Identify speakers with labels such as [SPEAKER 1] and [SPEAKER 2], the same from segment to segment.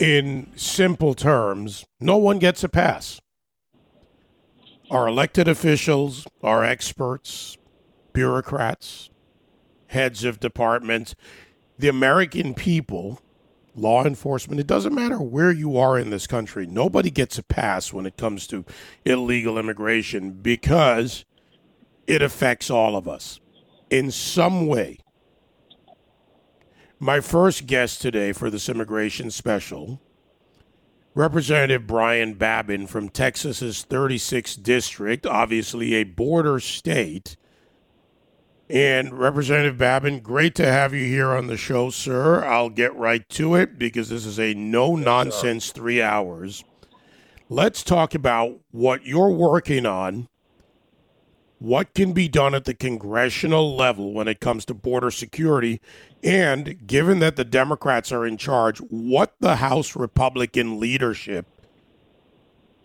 [SPEAKER 1] In simple terms, no one gets a pass. Our elected officials, our experts, bureaucrats, heads of departments, the American people, law enforcement, it doesn't matter where you are in this country, nobody gets a pass when it comes to illegal immigration because it affects all of us in some way. My first guest today for this immigration special, Representative Brian Babin from Texas's 36th district, obviously a border state. And Representative Babin, great to have you here on the show, sir. I'll get right to it because this is a no nonsense three hours. Let's talk about what you're working on what can be done at the congressional level when it comes to border security, and given that the Democrats are in charge, what the House Republican leadership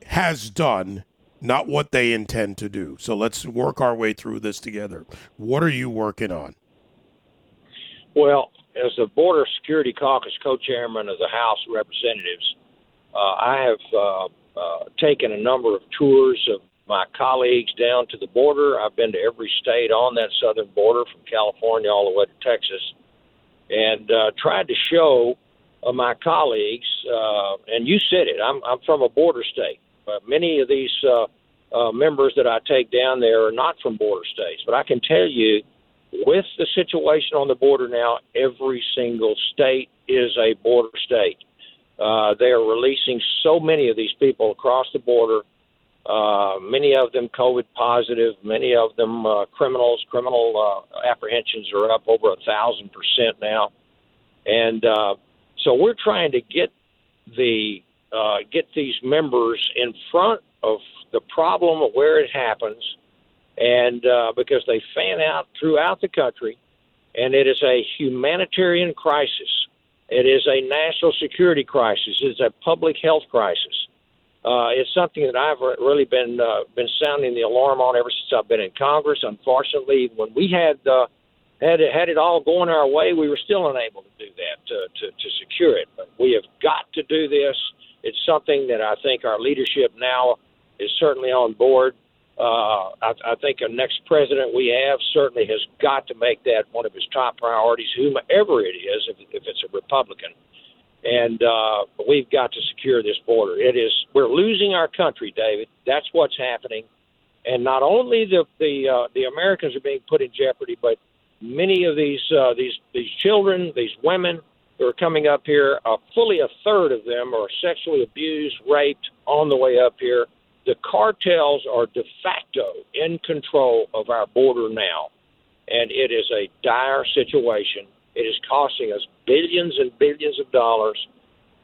[SPEAKER 1] has done, not what they intend to do. So let's work our way through this together. What are you working on?
[SPEAKER 2] Well, as the Border Security Caucus co chairman of the House of Representatives, uh, I have uh, uh, taken a number of tours of my colleagues down to the border. I've been to every state on that southern border from California all the way to Texas and uh, tried to show uh, my colleagues, uh, and you said it, I'm, I'm from a border state. But many of these uh, uh, members that I take down there are not from border states. But I can tell you, with the situation on the border now, every single state is a border state. Uh, they are releasing so many of these people across the border uh, many of them COVID positive, many of them uh, criminals. Criminal uh, apprehensions are up over a thousand percent now, and uh, so we're trying to get the uh, get these members in front of the problem of where it happens, and uh, because they fan out throughout the country, and it is a humanitarian crisis. It is a national security crisis. It's a public health crisis uh, it's something that I've really been uh, been sounding the alarm on ever since I've been in Congress. Unfortunately, when we had uh, had it, had it all going our way, we were still unable to do that to, to to secure it. But we have got to do this. It's something that I think our leadership now is certainly on board. Uh, I, I think a next president we have certainly has got to make that one of his top priorities, whomever it is, if, if it's a Republican and uh, we've got to secure this border. It is we're losing our country, David. That's what's happening, and not only the the uh, the Americans are being put in jeopardy, but many of these uh, these these children, these women who are coming up here, uh, fully a third of them are sexually abused, raped on the way up here. The cartels are de facto in control of our border now, and it is a dire situation it is costing us billions and billions of dollars,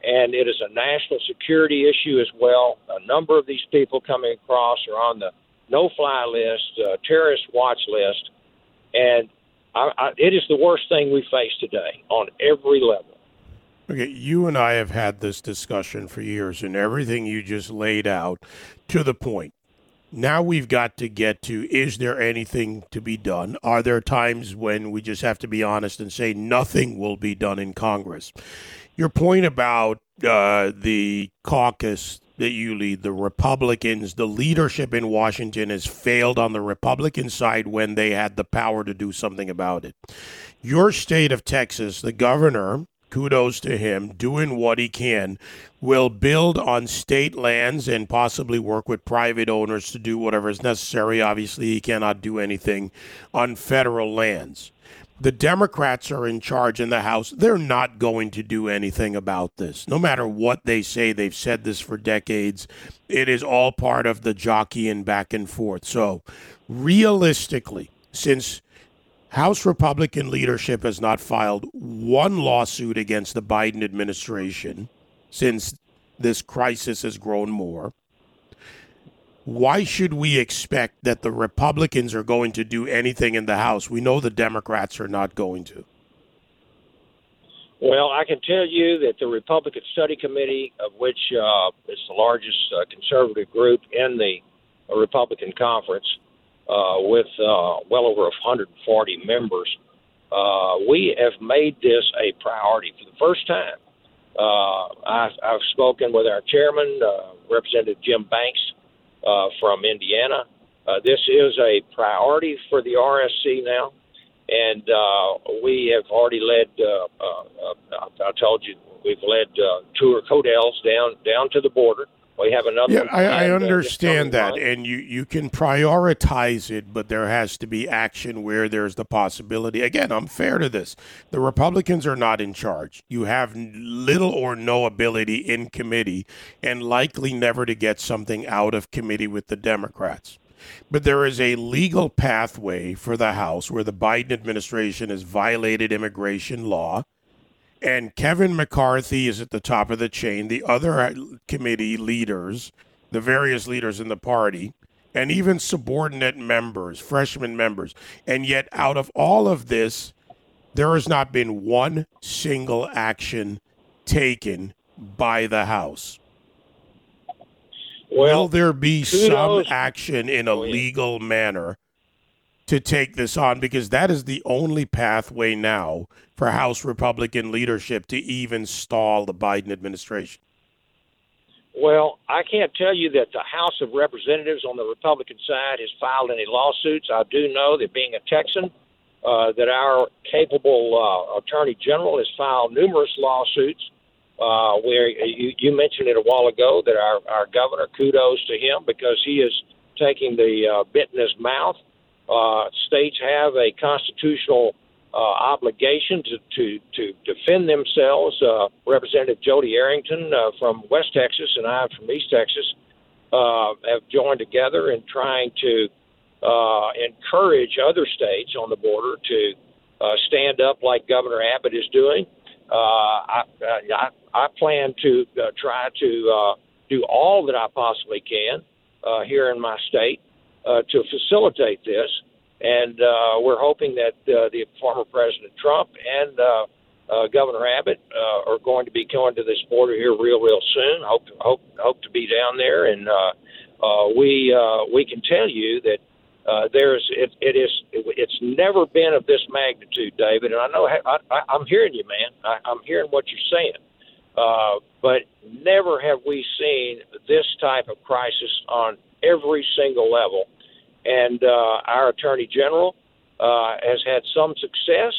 [SPEAKER 2] and it is a national security issue as well. A number of these people coming across are on the no-fly list, uh, terrorist watch list, and I, I, it is the worst thing we face today on every level.
[SPEAKER 1] Okay, you and I have had this discussion for years, and everything you just laid out to the point now we've got to get to is there anything to be done? Are there times when we just have to be honest and say nothing will be done in Congress? Your point about uh, the caucus that you lead, the Republicans, the leadership in Washington has failed on the Republican side when they had the power to do something about it. Your state of Texas, the governor, kudos to him, doing what he can, will build on state lands and possibly work with private owners to do whatever is necessary. Obviously, he cannot do anything on federal lands. The Democrats are in charge in the House. They're not going to do anything about this. No matter what they say, they've said this for decades. It is all part of the jockeying back and forth. So, realistically, since House Republican leadership has not filed one lawsuit against the Biden administration since this crisis has grown more. Why should we expect that the Republicans are going to do anything in the House? We know the Democrats are not going to.
[SPEAKER 2] Well, I can tell you that the Republican Study Committee, of which uh, is the largest uh, conservative group in the uh, Republican conference, uh, with uh, well over 140 members. Uh, we have made this a priority for the first time. Uh, I, I've spoken with our chairman, uh, Representative Jim Banks from Indiana. This is a priority for the RSC now, and we have already led. I told you we've led tour Codels down down to the border. We have another.
[SPEAKER 1] Yeah, I, I, uh, understand that, and you you can prioritize it, but there has to be action where there's the possibility. Again, I'm fair to this. The Republicans are not in charge. You have little or no ability in committee, and likely never to get something out of committee with the Democrats. But there is a legal pathway for the House where the Biden administration has violated immigration law and Kevin McCarthy is at the top of the chain. The other uh, committee leaders, the various leaders in the party, and even subordinate members, freshman members. And yet, out of all of this, there has not been one single action taken by the House. Well, Will there be some action in a legal manner to take this on? Because that is the only pathway now for House Republican leadership to even stall the Biden administration?
[SPEAKER 2] Well, I can't tell you that the House of Representatives on the Republican side has filed any lawsuits. I do know that being a Texan, uh, that our capable uh, Attorney General has filed numerous lawsuits. Uh, where you, you mentioned it a while ago that our, our governor, kudos to him because he is taking the uh, bit in his mouth. Uh, states have a constitutional uh, obligation to, to, to defend themselves. Uh, Representative Jody Arrington uh, from West Texas and I from East Texas uh, have joined together in trying to uh, encourage other states on the border to uh, stand up like Governor Abbott is doing. Uh, I, I, I plan to uh, try to uh, do all that I possibly can uh, here in my state uh, to facilitate this and uh, we're hoping that uh, the former President Trump and uh, uh, Governor Abbott uh, are going to be going to this border here real, real soon. Hope, hope, hope to be down there, and uh, uh, we uh, we can tell you that uh, there's it, it is it, it's never been of this magnitude, David. And I know I, I, I'm hearing you, man. I, I'm hearing what you're saying, uh, but never have we seen this type of crisis on every single level and uh, our Attorney General uh, has had some success.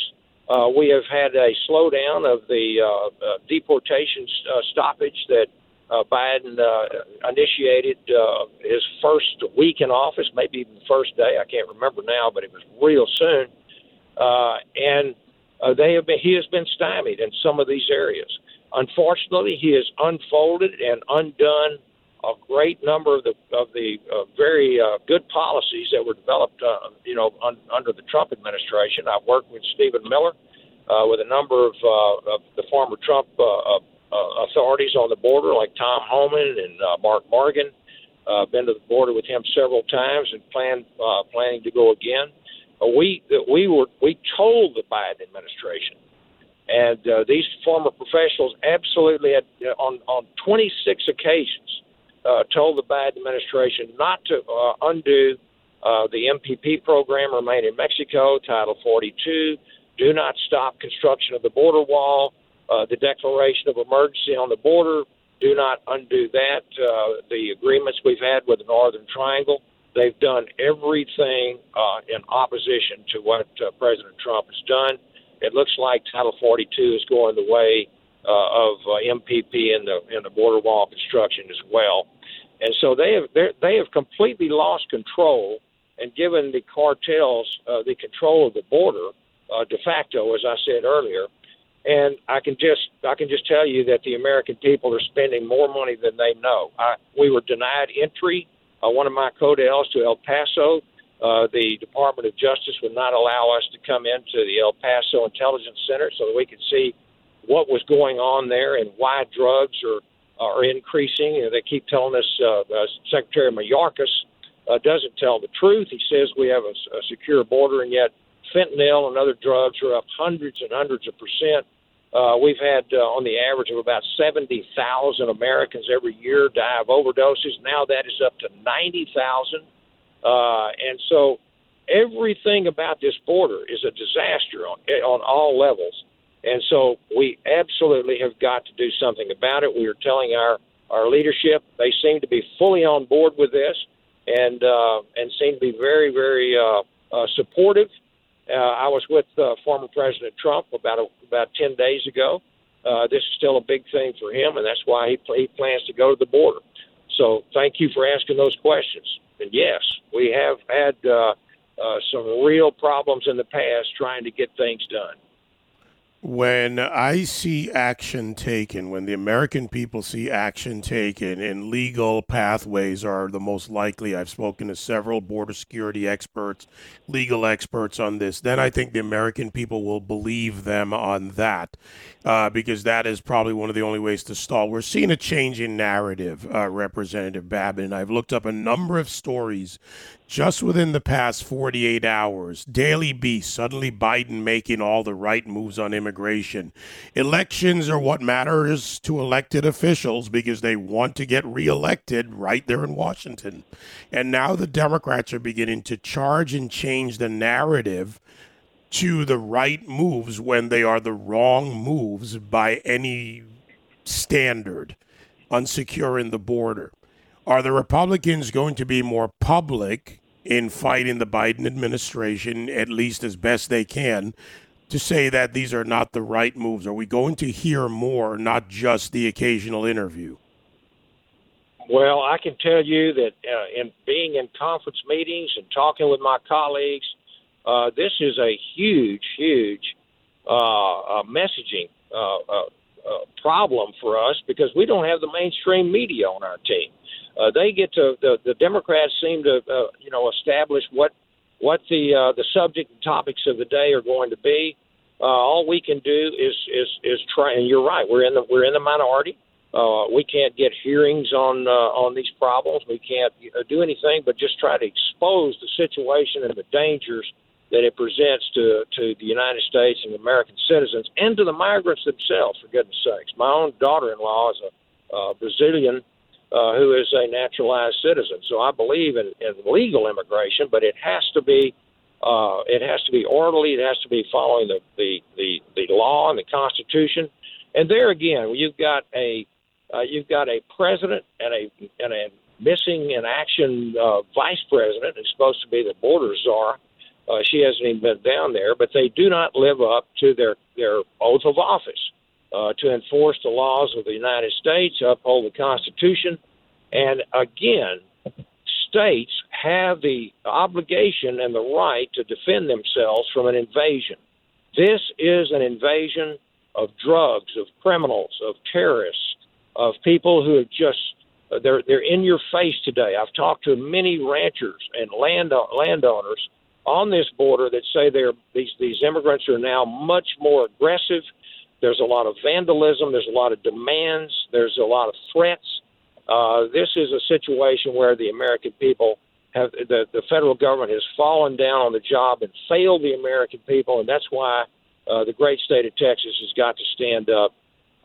[SPEAKER 2] Uh, we have had a slowdown of the uh, uh, deportation uh, stoppage that uh, Biden uh, initiated uh, his first week in office, maybe even the first day. I can't remember now, but it was real soon. Uh, and uh, they have been, he has been stymied in some of these areas. Unfortunately, he has unfolded and undone a great number of the of the uh, very uh, good policies that were developed, uh, you know, un, under the Trump administration. I've worked with Stephen Miller, uh, with a number of, uh, of the former Trump uh, uh, uh authorities on the border, like Tom Homan and uh, Mark Morgan. Uh, been to the border with him several times and plan uh, planning to go again. Uh, we we were we told the Biden administration and uh, these former professionals absolutely had uh, on on 26 occasions uh, told the Biden administration not to uh, undo uh, the MPP program, remain in Mexico, Title 42, do not stop construction of the border wall, uh, the declaration of emergency on the border, do not undo that, uh, the agreements we've had with the Northern Triangle. They've done everything uh, in opposition to what President Trump has done. It looks like Title 42 is going the way uh, of uh, MPP and the and the border wall construction as well. And so they have they have completely lost control and given the cartels uh, the control of the border uh, de facto, as I said earlier. And I can just I can just tell you that the American people are spending more money than they know. I, we were denied entry. Uh, one of my codels to El Paso. Uh, the Department of Justice would not allow us to come into the El Paso Intelligence Center so that we could see what was going on there and why drugs are are increasing. You know, they keep telling us uh, uh, Secretary Mayorkas uh, doesn't tell the truth. He says we have a, a secure border, and yet fentanyl and other drugs are up hundreds and hundreds of percent. Uh, we've had uh, on the average of about 70,000 Americans every year die of overdoses. Now that is up to 90,000. Uh, and so everything about this border is a disaster on, on all levels. And so we absolutely have got to do something about it. We are telling our, our leadership, they seem to be fully on board with this and, uh, and seem to be very, very uh, uh, supportive. Uh, I was with uh, former President Trump about, a, about 10 days ago. Uh, this is still a big thing for him, and that's why he, he plans to go to the border. So thank you for asking those questions. And yes, we have had uh, uh, some real problems in the past trying to get things done.
[SPEAKER 1] When I see action taken, when the American people see action taken, and legal pathways are the most likely, I've spoken to several border security experts, legal experts on this, then I think the American people will believe them on that uh, because that is probably one of the only ways to stall. We're seeing a change in narrative, uh, Representative Babin. I've looked up a number of stories just within the past 48 hours, Daily Beast, suddenly Biden making all the right moves on immigration. Elections are what matters to elected officials because they want to get reelected right there in Washington. And now the Democrats are beginning to charge and change the narrative to the right moves when they are the wrong moves by any standard on securing the border. Are the Republicans going to be more public in fighting the Biden administration, at least as best they can, to say that these are not the right moves? Are we going to hear more, not just the occasional interview?
[SPEAKER 2] Well, I can tell you that uh, in being in conference meetings and talking with my colleagues, uh, this is a huge, huge uh, uh messaging problem for us because we don't have the mainstream media on our team uh, they get to the, the Democrats seem to uh, you know establish what what the uh, the subject and topics of the day are going to be. Uh, all we can do is is is try. And you're right. We're in the we're in the minority. Uh, we can't get hearings on uh, on these problems. We can't do anything but just try to expose the situation and the dangers that it presents to to the United States and American citizens and to the migrants themselves. For goodness sakes, my own daughter-in-law is a uh, Brazilian uh, who is a naturalized citizen. So I believe in, in legal immigration, but it has to be uh, it has to be orderly. It has to be following the, the, the, the law and the Constitution. And there again, you've got a uh, you've got a president and a and a missing in action uh, vice president who's supposed to be the border czar. Uh, she hasn't even been down there, but they do not live up to their their oath of office uh, to enforce the laws of the United States, uphold the Constitution, and again, states have the obligation and the right to defend themselves from an invasion. This is an invasion of drugs, of criminals, of terrorists, of people who have just they're they're in your face today. I've talked to many ranchers and land landowners on this border that say they're these these immigrants are now much more aggressive there's a lot of vandalism. There's a lot of demands. There's a lot of threats. Uh, this is a situation where the American people have the, the federal government has fallen down on the job and failed the American people, and that's why uh, the great state of Texas has got to stand up,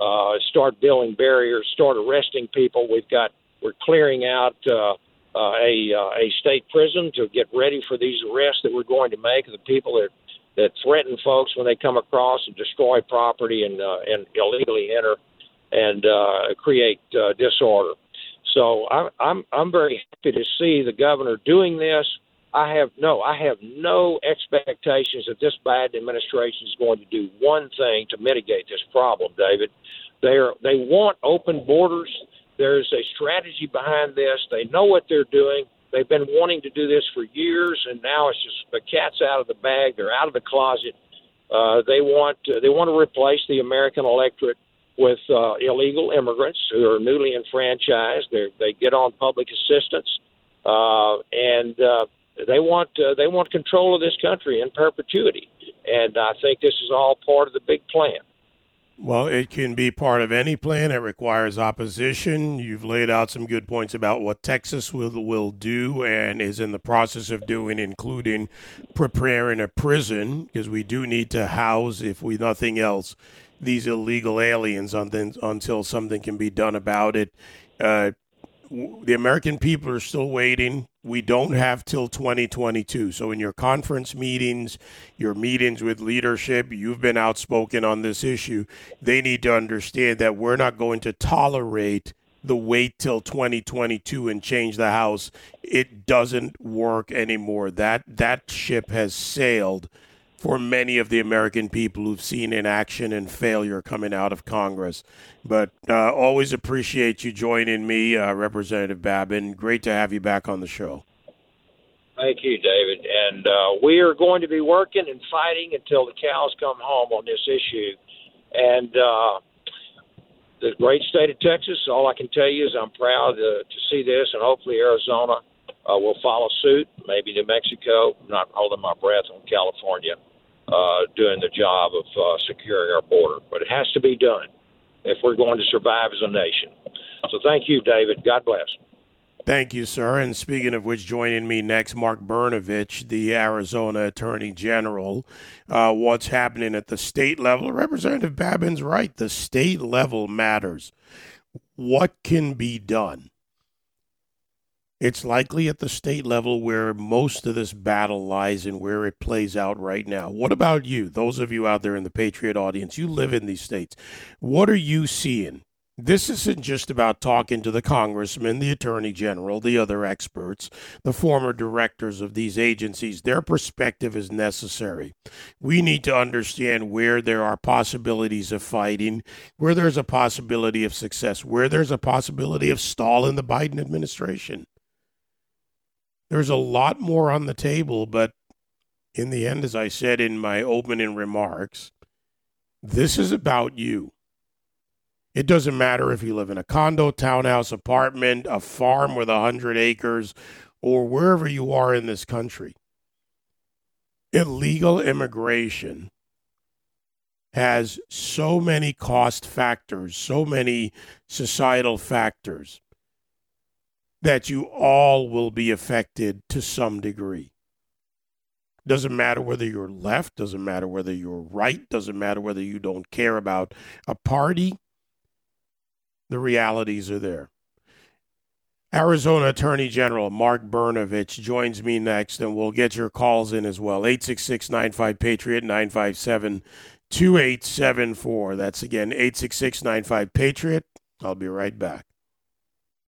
[SPEAKER 2] uh, start building barriers, start arresting people. We've got we're clearing out uh, uh, a uh, a state prison to get ready for these arrests that we're going to make the people that that threaten folks when they come across and destroy property and uh, and illegally enter and uh, create uh, disorder. So I'm I'm I'm very happy to see the governor doing this. I have no I have no expectations that this Biden administration is going to do one thing to mitigate this problem, David. They are they want open borders. There's a strategy behind this. They know what they're doing. They've been wanting to do this for years, and now it's just the cat's out of the bag. They're out of the closet. Uh, they want to, they want to replace the American electorate with uh, illegal immigrants who are newly enfranchised. They they get on public assistance, uh, and uh, they want uh, they want control of this country in perpetuity. And I think this is all part of the big plan.
[SPEAKER 1] Well, it can be part of any plan. It requires opposition. You've laid out some good points about what Texas will will do and is in the process of doing, including preparing a prison, because we do need to house, if we nothing else, these illegal aliens until something can be done about it. Uh, the American people are still waiting we don't have till 2022. So, in your conference meetings, your meetings with leadership, you've been outspoken on this issue. They need to understand that we're not going to tolerate the wait till 2022 and change the house. It doesn't work anymore. That that ship has sailed for many of the American people who've seen inaction and failure coming out of Congress. But uh, always appreciate you joining me, uh, Representative Babin. Great to have you back on the show.
[SPEAKER 2] Thank you, David. And uh, we are going to be working and fighting until the cows come home on this issue. And uh, the great state of Texas, all I can tell you is I'm proud to, see this, and hopefully Arizona uh, will follow suit. Maybe New Mexico. I'm not holding my breath on California uh, doing the job of uh, securing our border. But it has to be done if we're going to survive as a nation. So thank you, David. God bless.
[SPEAKER 1] Thank you, sir. And speaking of which, joining me next, Mark Brnovich, the Arizona Attorney General. Uh, what's happening at the state level? Representative Babin's right. The state level matters. What can be done? It's likely at the state level where most of this battle lies and where it plays out right now. What about you? Those of you out there in the Patriot audience, you live in these states. What are you seeing? This isn't just about talking to the congressman, the attorney general, the other experts, the former directors of these agencies. Their perspective is necessary. We need to understand where there are possibilities of fighting, where there's a possibility of success, where there's a possibility of stall in the Biden administration. There's a lot more on the table, but in the end, as I said in my opening remarks, this is about you. It doesn't matter if you live in a condo, townhouse, apartment, a farm with a hundred acres, or wherever you are in this country. Illegal immigration has so many cost factors, so many societal factors that you all will be affected to some degree. Doesn't matter whether you're left, doesn't matter whether you're right, doesn't matter whether you don't care about a party. The realities are there. Arizona Attorney General Mark Brnovich joins me next, and we'll get your calls in as well. 866 95 Patriot 957 2874. That's again 866 95 Patriot. I'll be right back.